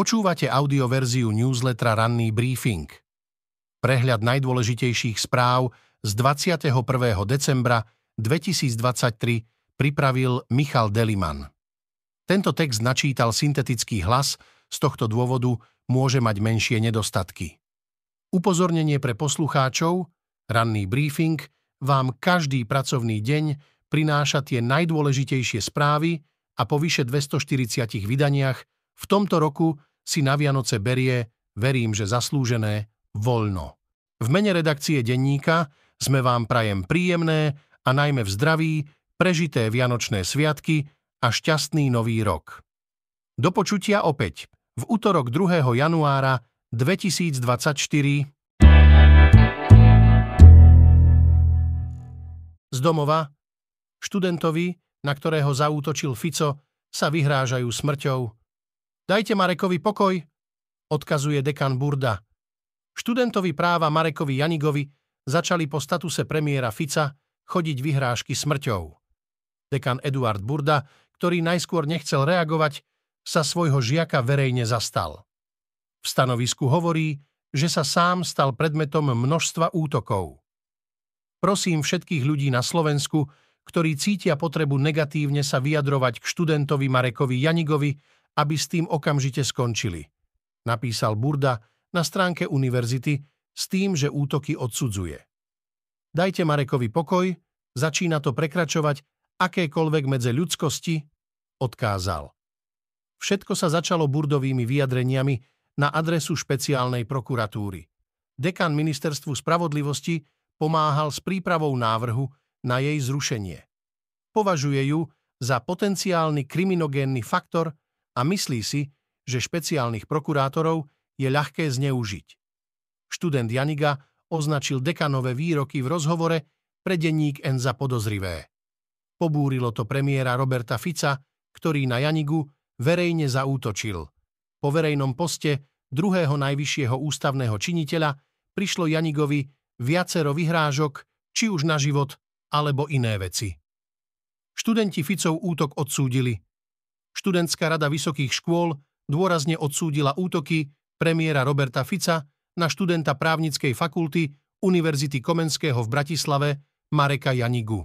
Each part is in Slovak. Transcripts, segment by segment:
Počúvate audioverziu newslettera Ranný briefing. Prehľad najdôležitejších správ z 21. decembra 2023 pripravil Michal Deliman. Tento text načítal syntetický hlas, z tohto dôvodu môže mať menšie nedostatky. Upozornenie pre poslucháčov, ranný briefing, vám každý pracovný deň prináša tie najdôležitejšie správy a po vyše 240 vydaniach v tomto roku si na Vianoce berie, verím, že zaslúžené, voľno. V mene redakcie denníka sme vám prajem príjemné a najmä v zdraví prežité Vianočné sviatky a šťastný nový rok. Do počutia opäť v útorok 2. januára 2024 Z domova študentovi, na ktorého zaútočil Fico, sa vyhrážajú smrťou. Dajte Marekovi pokoj, odkazuje dekan Burda. Študentovi práva Marekovi Janigovi začali po statuse premiéra Fica chodiť vyhrážky smrťou. Dekan Eduard Burda, ktorý najskôr nechcel reagovať, sa svojho žiaka verejne zastal. V stanovisku hovorí, že sa sám stal predmetom množstva útokov. Prosím všetkých ľudí na Slovensku, ktorí cítia potrebu negatívne sa vyjadrovať k študentovi Marekovi Janigovi, aby s tým okamžite skončili. Napísal Burda na stránke univerzity s tým, že útoky odsudzuje. Dajte Marekovi pokoj, začína to prekračovať akékoľvek medze ľudskosti, odkázal. Všetko sa začalo burdovými vyjadreniami na adresu špeciálnej prokuratúry. Dekan ministerstvu spravodlivosti pomáhal s prípravou návrhu na jej zrušenie. Považuje ju za potenciálny kriminogénny faktor a myslí si, že špeciálnych prokurátorov je ľahké zneužiť. Študent Janiga označil dekanové výroky v rozhovore pre denník N za podozrivé. Pobúrilo to premiéra Roberta Fica, ktorý na Janigu verejne zaútočil. Po verejnom poste druhého najvyššieho ústavného činiteľa prišlo Janigovi viacero vyhrážok, či už na život, alebo iné veci. Študenti Ficov útok odsúdili – Študentská rada vysokých škôl dôrazne odsúdila útoky premiéra Roberta Fica na študenta právnickej fakulty Univerzity Komenského v Bratislave Mareka Janigu.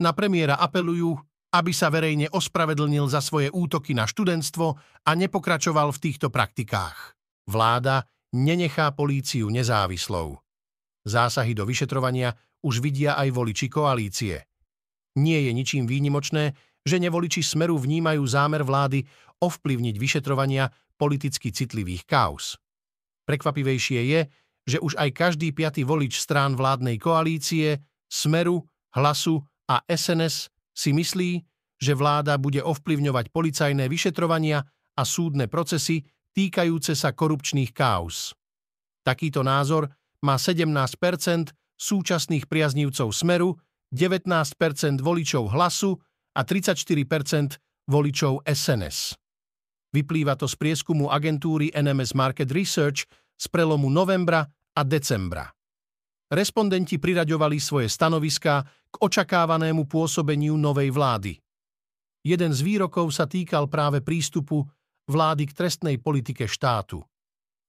Na premiéra apelujú, aby sa verejne ospravedlnil za svoje útoky na študentstvo a nepokračoval v týchto praktikách. Vláda nenechá políciu nezávislou. Zásahy do vyšetrovania už vidia aj voliči koalície. Nie je ničím výnimočné, že nevoliči Smeru vnímajú zámer vlády ovplyvniť vyšetrovania politicky citlivých kauz. Prekvapivejšie je, že už aj každý piatý volič strán vládnej koalície, Smeru, Hlasu a SNS si myslí, že vláda bude ovplyvňovať policajné vyšetrovania a súdne procesy týkajúce sa korupčných kauz. Takýto názor má 17% súčasných priaznívcov Smeru, 19% voličov Hlasu a 34% voličov SNS. Vyplýva to z prieskumu agentúry NMS Market Research z prelomu novembra a decembra. Respondenti priraďovali svoje stanoviská k očakávanému pôsobeniu novej vlády. Jeden z výrokov sa týkal práve prístupu vlády k trestnej politike štátu.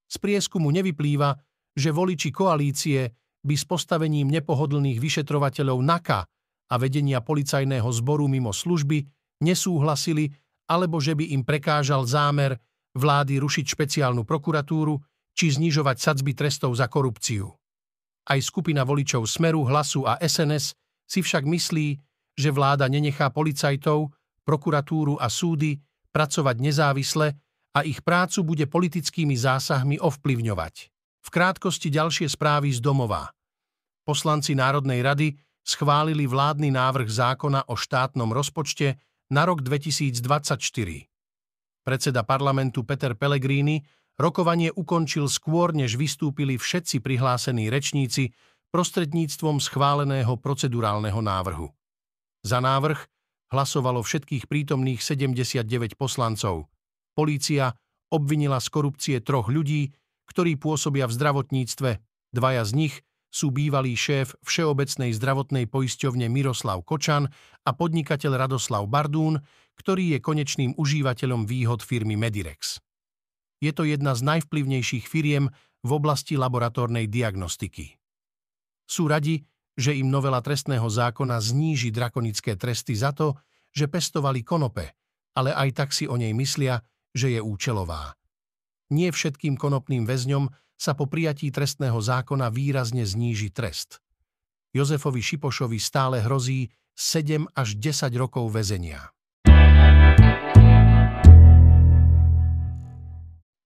Z prieskumu nevyplýva, že voliči koalície by s postavením nepohodlných vyšetrovateľov NAKA a vedenia policajného zboru mimo služby nesúhlasili alebo že by im prekážal zámer vlády rušiť špeciálnu prokuratúru či znižovať sadzby trestov za korupciu. Aj skupina voličov Smeru, Hlasu a SNS si však myslí, že vláda nenechá policajtov, prokuratúru a súdy pracovať nezávisle a ich prácu bude politickými zásahmi ovplyvňovať. V krátkosti ďalšie správy z domova. Poslanci Národnej rady schválili vládny návrh zákona o štátnom rozpočte na rok 2024. Predseda parlamentu Peter Pellegrini rokovanie ukončil skôr, než vystúpili všetci prihlásení rečníci prostredníctvom schváleného procedurálneho návrhu. Za návrh hlasovalo všetkých prítomných 79 poslancov. Polícia obvinila z korupcie troch ľudí, ktorí pôsobia v zdravotníctve, dvaja z nich sú bývalý šéf Všeobecnej zdravotnej poisťovne Miroslav Kočan a podnikateľ Radoslav Bardún, ktorý je konečným užívateľom výhod firmy Medirex. Je to jedna z najvplyvnejších firiem v oblasti laboratórnej diagnostiky. Sú radi, že im novela trestného zákona zníži drakonické tresty za to, že pestovali konope, ale aj tak si o nej myslia, že je účelová. Nie všetkým konopným väzňom sa po prijatí trestného zákona výrazne zníži trest. Jozefovi Šipošovi stále hrozí 7 až 10 rokov väzenia.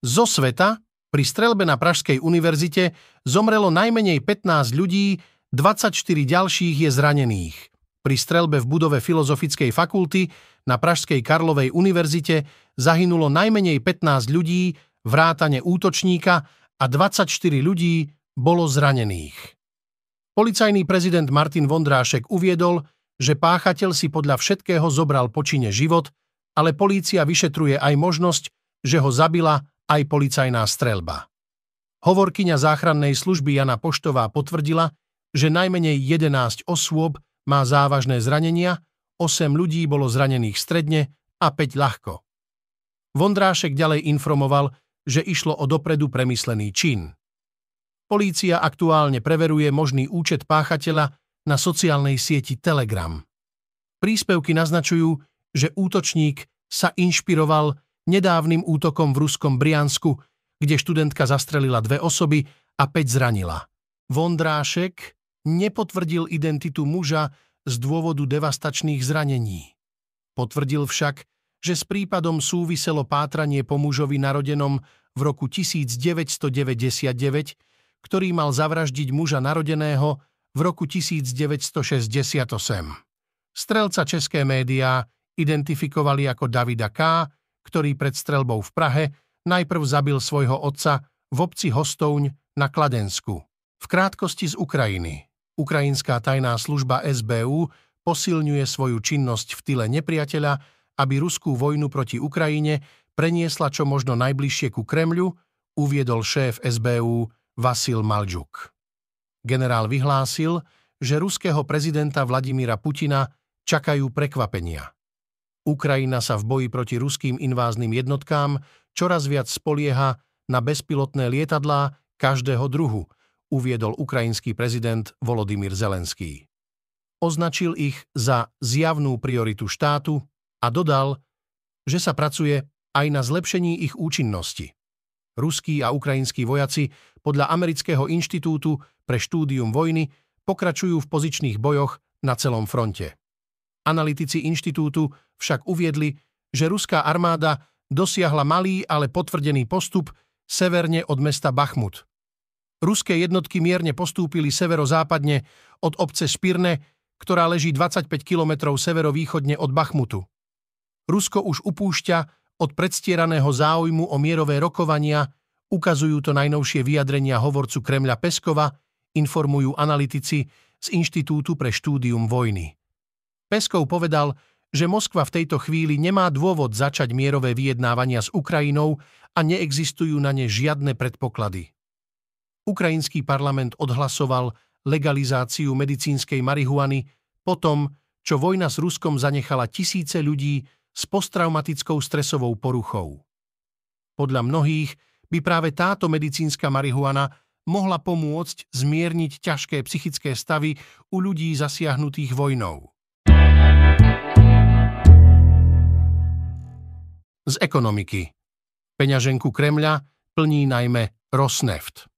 Zo sveta pri strelbe na Pražskej univerzite zomrelo najmenej 15 ľudí, 24 ďalších je zranených. Pri strelbe v budove Filozofickej fakulty na Pražskej Karlovej univerzite zahynulo najmenej 15 ľudí, vrátane útočníka a 24 ľudí bolo zranených. Policajný prezident Martin Vondrášek uviedol, že páchateľ si podľa všetkého zobral počine život, ale polícia vyšetruje aj možnosť, že ho zabila aj policajná strelba. Hovorkyňa záchrannej služby Jana Poštová potvrdila, že najmenej 11 osôb má závažné zranenia, 8 ľudí bolo zranených stredne a 5 ľahko. Vondrášek ďalej informoval, že išlo o dopredu premyslený čin. Polícia aktuálne preveruje možný účet páchateľa na sociálnej sieti Telegram. Príspevky naznačujú, že útočník sa inšpiroval nedávnym útokom v ruskom Briansku, kde študentka zastrelila dve osoby a päť zranila. Vondrášek nepotvrdil identitu muža z dôvodu devastačných zranení. Potvrdil však, že s prípadom súviselo pátranie po mužovi narodenom v roku 1999, ktorý mal zavraždiť muža narodeného v roku 1968. Strelca české médiá identifikovali ako Davida K., ktorý pred strelbou v Prahe najprv zabil svojho otca v obci Hostouň na Kladensku. V krátkosti z Ukrajiny. Ukrajinská tajná služba SBU posilňuje svoju činnosť v tyle nepriateľa, aby ruskú vojnu proti Ukrajine preniesla čo možno najbližšie ku Kremľu, uviedol šéf SBU Vasil Malžuk. Generál vyhlásil, že ruského prezidenta Vladimíra Putina čakajú prekvapenia. Ukrajina sa v boji proti ruským invázným jednotkám čoraz viac spolieha na bezpilotné lietadlá každého druhu, uviedol ukrajinský prezident Volodymyr Zelenský. Označil ich za zjavnú prioritu štátu a dodal, že sa pracuje aj na zlepšení ich účinnosti. Ruskí a ukrajinskí vojaci podľa Amerického inštitútu pre štúdium vojny pokračujú v pozičných bojoch na celom fronte. Analytici inštitútu však uviedli, že ruská armáda dosiahla malý, ale potvrdený postup severne od mesta Bachmut. Ruské jednotky mierne postúpili severozápadne od obce Špirne, ktorá leží 25 km severovýchodne od Bachmutu. Rusko už upúšťa od predstieraného záujmu o mierové rokovania, ukazujú to najnovšie vyjadrenia hovorcu Kremľa Peskova, informujú analytici z Inštitútu pre štúdium vojny. Peskov povedal, že Moskva v tejto chvíli nemá dôvod začať mierové vyjednávania s Ukrajinou a neexistujú na ne žiadne predpoklady. Ukrajinský parlament odhlasoval legalizáciu medicínskej marihuany po tom, čo vojna s Ruskom zanechala tisíce ľudí s posttraumatickou stresovou poruchou. Podľa mnohých by práve táto medicínska marihuana mohla pomôcť zmierniť ťažké psychické stavy u ľudí zasiahnutých vojnou. z ekonomiky. Peňaženku Kremľa plní najmä Rosneft.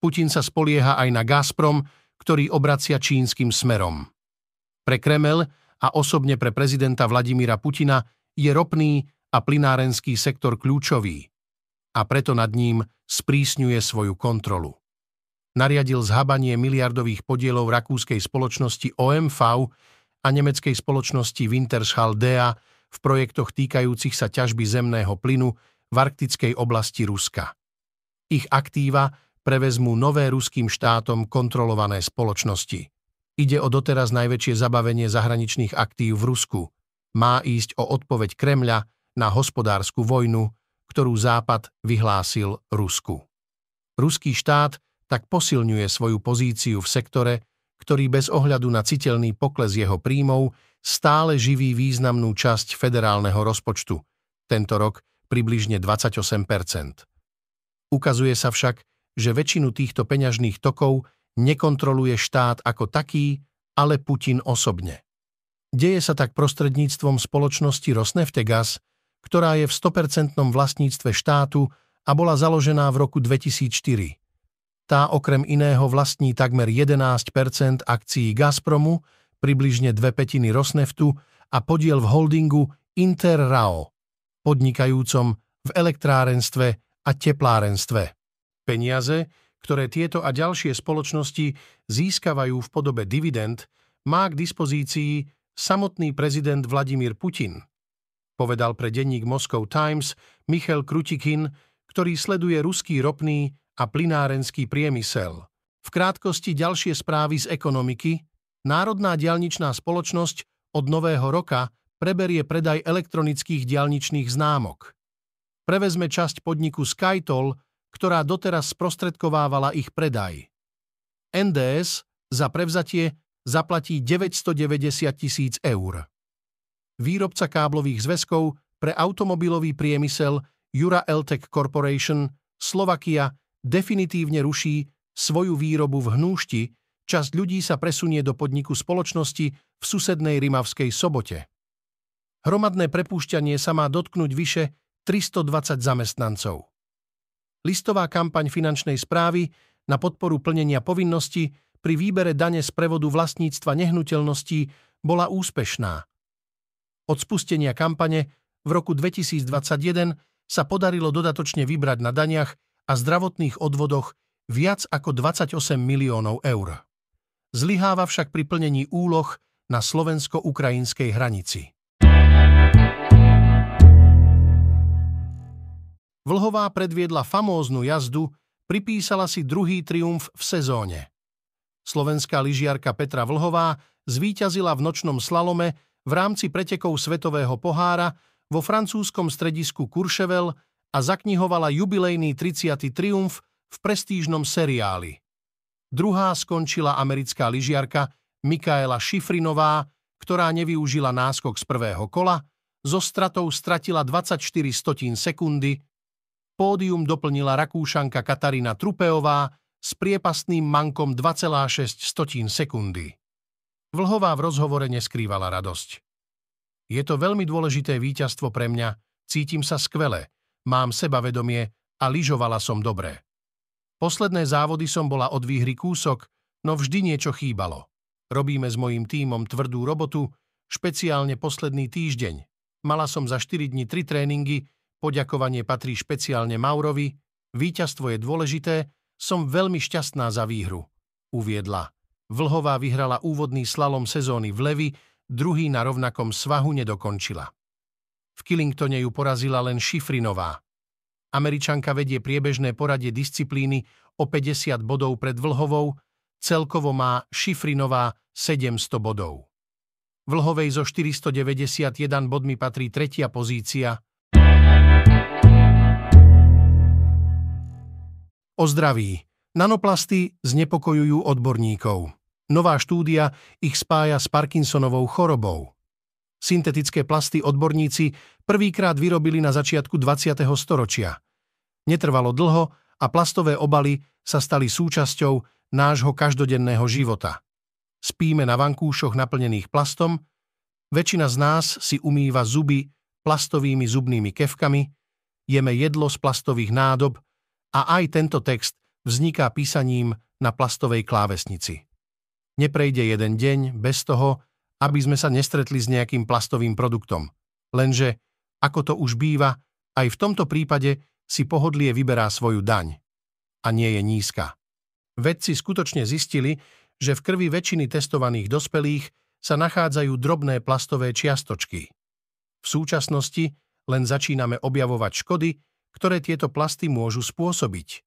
Putin sa spolieha aj na Gazprom, ktorý obracia čínskym smerom. Pre Kremel a osobne pre prezidenta Vladimíra Putina je ropný a plinárenský sektor kľúčový a preto nad ním sprísňuje svoju kontrolu. Nariadil zhabanie miliardových podielov rakúskej spoločnosti OMV a nemeckej spoločnosti Wintershall Dea v projektoch týkajúcich sa ťažby zemného plynu v arktickej oblasti Ruska. Ich aktíva prevezmú nové ruským štátom kontrolované spoločnosti. Ide o doteraz najväčšie zabavenie zahraničných aktív v Rusku. Má ísť o odpoveď Kremľa na hospodárskú vojnu, ktorú Západ vyhlásil Rusku. Ruský štát tak posilňuje svoju pozíciu v sektore, ktorý bez ohľadu na citeľný pokles jeho príjmov stále živí významnú časť federálneho rozpočtu. Tento rok približne 28% Ukazuje sa však, že väčšinu týchto peňažných tokov nekontroluje štát ako taký, ale Putin osobne. Deje sa tak prostredníctvom spoločnosti Rosneftegas, ktorá je v 100% vlastníctve štátu a bola založená v roku 2004. Tá okrem iného vlastní takmer 11% akcií Gazpromu, približne dve petiny Rosneftu a podiel v holdingu Interrao, podnikajúcom v elektrárenstve a teplárenstve. Peniaze, ktoré tieto a ďalšie spoločnosti získavajú v podobe dividend, má k dispozícii samotný prezident Vladimír Putin. Povedal pre denník Moscow Times Michal Krutikin, ktorý sleduje ruský ropný a plynárenský priemysel. V krátkosti ďalšie správy z ekonomiky. Národná dialničná spoločnosť od nového roka preberie predaj elektronických dialničných známok. Prevezme časť podniku Skytol, ktorá doteraz sprostredkovávala ich predaj. NDS za prevzatie zaplatí 990 tisíc eur. Výrobca káblových zväzkov pre automobilový priemysel Jura Eltec Corporation Slovakia definitívne ruší svoju výrobu v hnúšti, časť ľudí sa presunie do podniku spoločnosti v susednej Rimavskej sobote. Hromadné prepúšťanie sa má dotknúť vyše 320 zamestnancov. Listová kampaň finančnej správy na podporu plnenia povinnosti pri výbere dane z prevodu vlastníctva nehnuteľností bola úspešná. Od spustenia kampane v roku 2021 sa podarilo dodatočne vybrať na daniach a zdravotných odvodoch viac ako 28 miliónov eur. Zlyháva však pri plnení úloh na slovensko-ukrajinskej hranici. Vlhová predviedla famóznu jazdu, pripísala si druhý triumf v sezóne. Slovenská lyžiarka Petra Vlhová zvíťazila v nočnom slalome v rámci pretekov Svetového pohára vo francúzskom stredisku Courchevel a zaknihovala jubilejný 30. triumf v prestížnom seriáli. Druhá skončila americká lyžiarka Mikaela Šifrinová, ktorá nevyužila náskok z prvého kola, so stratou stratila 24 stotín sekundy, pódium doplnila Rakúšanka Katarína Trupeová s priepastným mankom 2,6 stotín sekundy. Vlhová v rozhovore neskrývala radosť. Je to veľmi dôležité víťazstvo pre mňa, cítim sa skvele, mám sebavedomie a lyžovala som dobre. Posledné závody som bola od výhry kúsok, no vždy niečo chýbalo. Robíme s mojím tímom tvrdú robotu, špeciálne posledný týždeň. Mala som za 4 dní 3 tréningy, poďakovanie patrí špeciálne Maurovi, víťazstvo je dôležité, som veľmi šťastná za výhru, uviedla. Vlhová vyhrala úvodný slalom sezóny v Levi, druhý na rovnakom svahu nedokončila. V Killingtone ju porazila len Šifrinová. Američanka vedie priebežné poradie disciplíny o 50 bodov pred Vlhovou, celkovo má Šifrinová 700 bodov. Vlhovej zo 491 bodmi patrí tretia pozícia. O zdraví. Nanoplasty znepokojujú odborníkov. Nová štúdia ich spája s Parkinsonovou chorobou. Syntetické plasty odborníci prvýkrát vyrobili na začiatku 20. storočia. Netrvalo dlho a plastové obaly sa stali súčasťou nášho každodenného života. Spíme na vankúšoch naplnených plastom, väčšina z nás si umýva zuby plastovými zubnými kevkami, jeme jedlo z plastových nádob a aj tento text vzniká písaním na plastovej klávesnici. Neprejde jeden deň bez toho, aby sme sa nestretli s nejakým plastovým produktom. Lenže, ako to už býva, aj v tomto prípade si pohodlie vyberá svoju daň. A nie je nízka. Vedci skutočne zistili, že v krvi väčšiny testovaných dospelých sa nachádzajú drobné plastové čiastočky. V súčasnosti len začíname objavovať škody, ktoré tieto plasty môžu spôsobiť,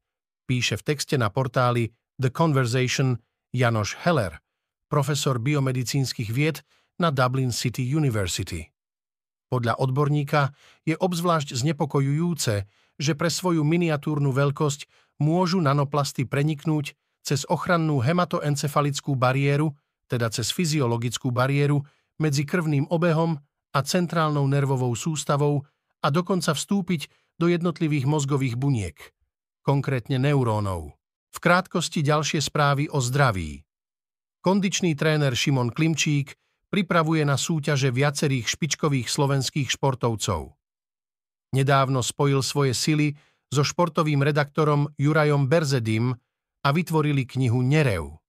píše v texte na portáli The Conversation Janoš Heller – profesor biomedicínskych vied na Dublin City University. Podľa odborníka je obzvlášť znepokojujúce, že pre svoju miniatúrnu veľkosť môžu nanoplasty preniknúť cez ochrannú hematoencefalickú bariéru, teda cez fyziologickú bariéru medzi krvným obehom a centrálnou nervovou sústavou a dokonca vstúpiť do jednotlivých mozgových buniek, konkrétne neurónov. V krátkosti ďalšie správy o zdraví. Kondičný tréner Šimon Klimčík pripravuje na súťaže viacerých špičkových slovenských športovcov. Nedávno spojil svoje sily so športovým redaktorom Jurajom Berzedim a vytvorili knihu Nerev.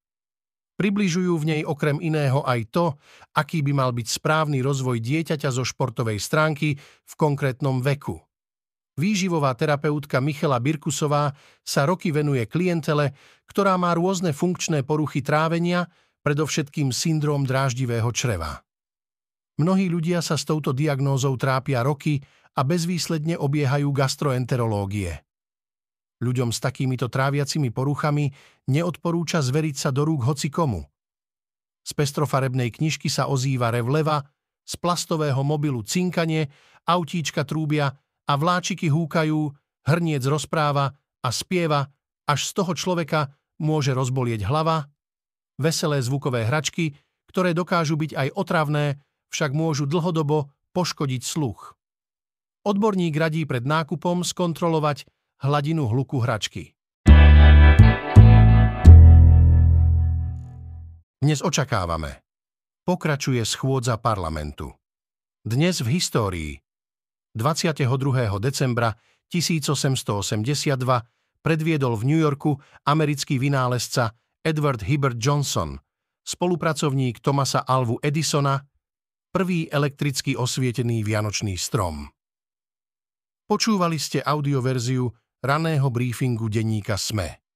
Približujú v nej okrem iného aj to, aký by mal byť správny rozvoj dieťaťa zo športovej stránky v konkrétnom veku. Výživová terapeutka Michela Birkusová sa roky venuje klientele, ktorá má rôzne funkčné poruchy trávenia, predovšetkým syndrom dráždivého čreva. Mnohí ľudia sa s touto diagnózou trápia roky a bezvýsledne obiehajú gastroenterológie. Ľuďom s takýmito tráviacimi poruchami neodporúča zveriť sa do rúk hoci. Z pestrofarebnej knižky sa ozýva rev z plastového mobilu cinkanie, autíčka trúbia a vláčiky húkajú, hrniec rozpráva a spieva, až z toho človeka môže rozbolieť hlava, veselé zvukové hračky, ktoré dokážu byť aj otravné, však môžu dlhodobo poškodiť sluch. Odborník radí pred nákupom skontrolovať, hladinu hluku hračky. Dnes očakávame. Pokračuje schôdza parlamentu. Dnes v histórii. 22. decembra 1882 predviedol v New Yorku americký vynálezca Edward Hibbert Johnson, spolupracovník Thomasa Alvu Edisona, prvý elektricky osvietený vianočný strom. Počúvali ste audioverziu raného briefingu denníka SME.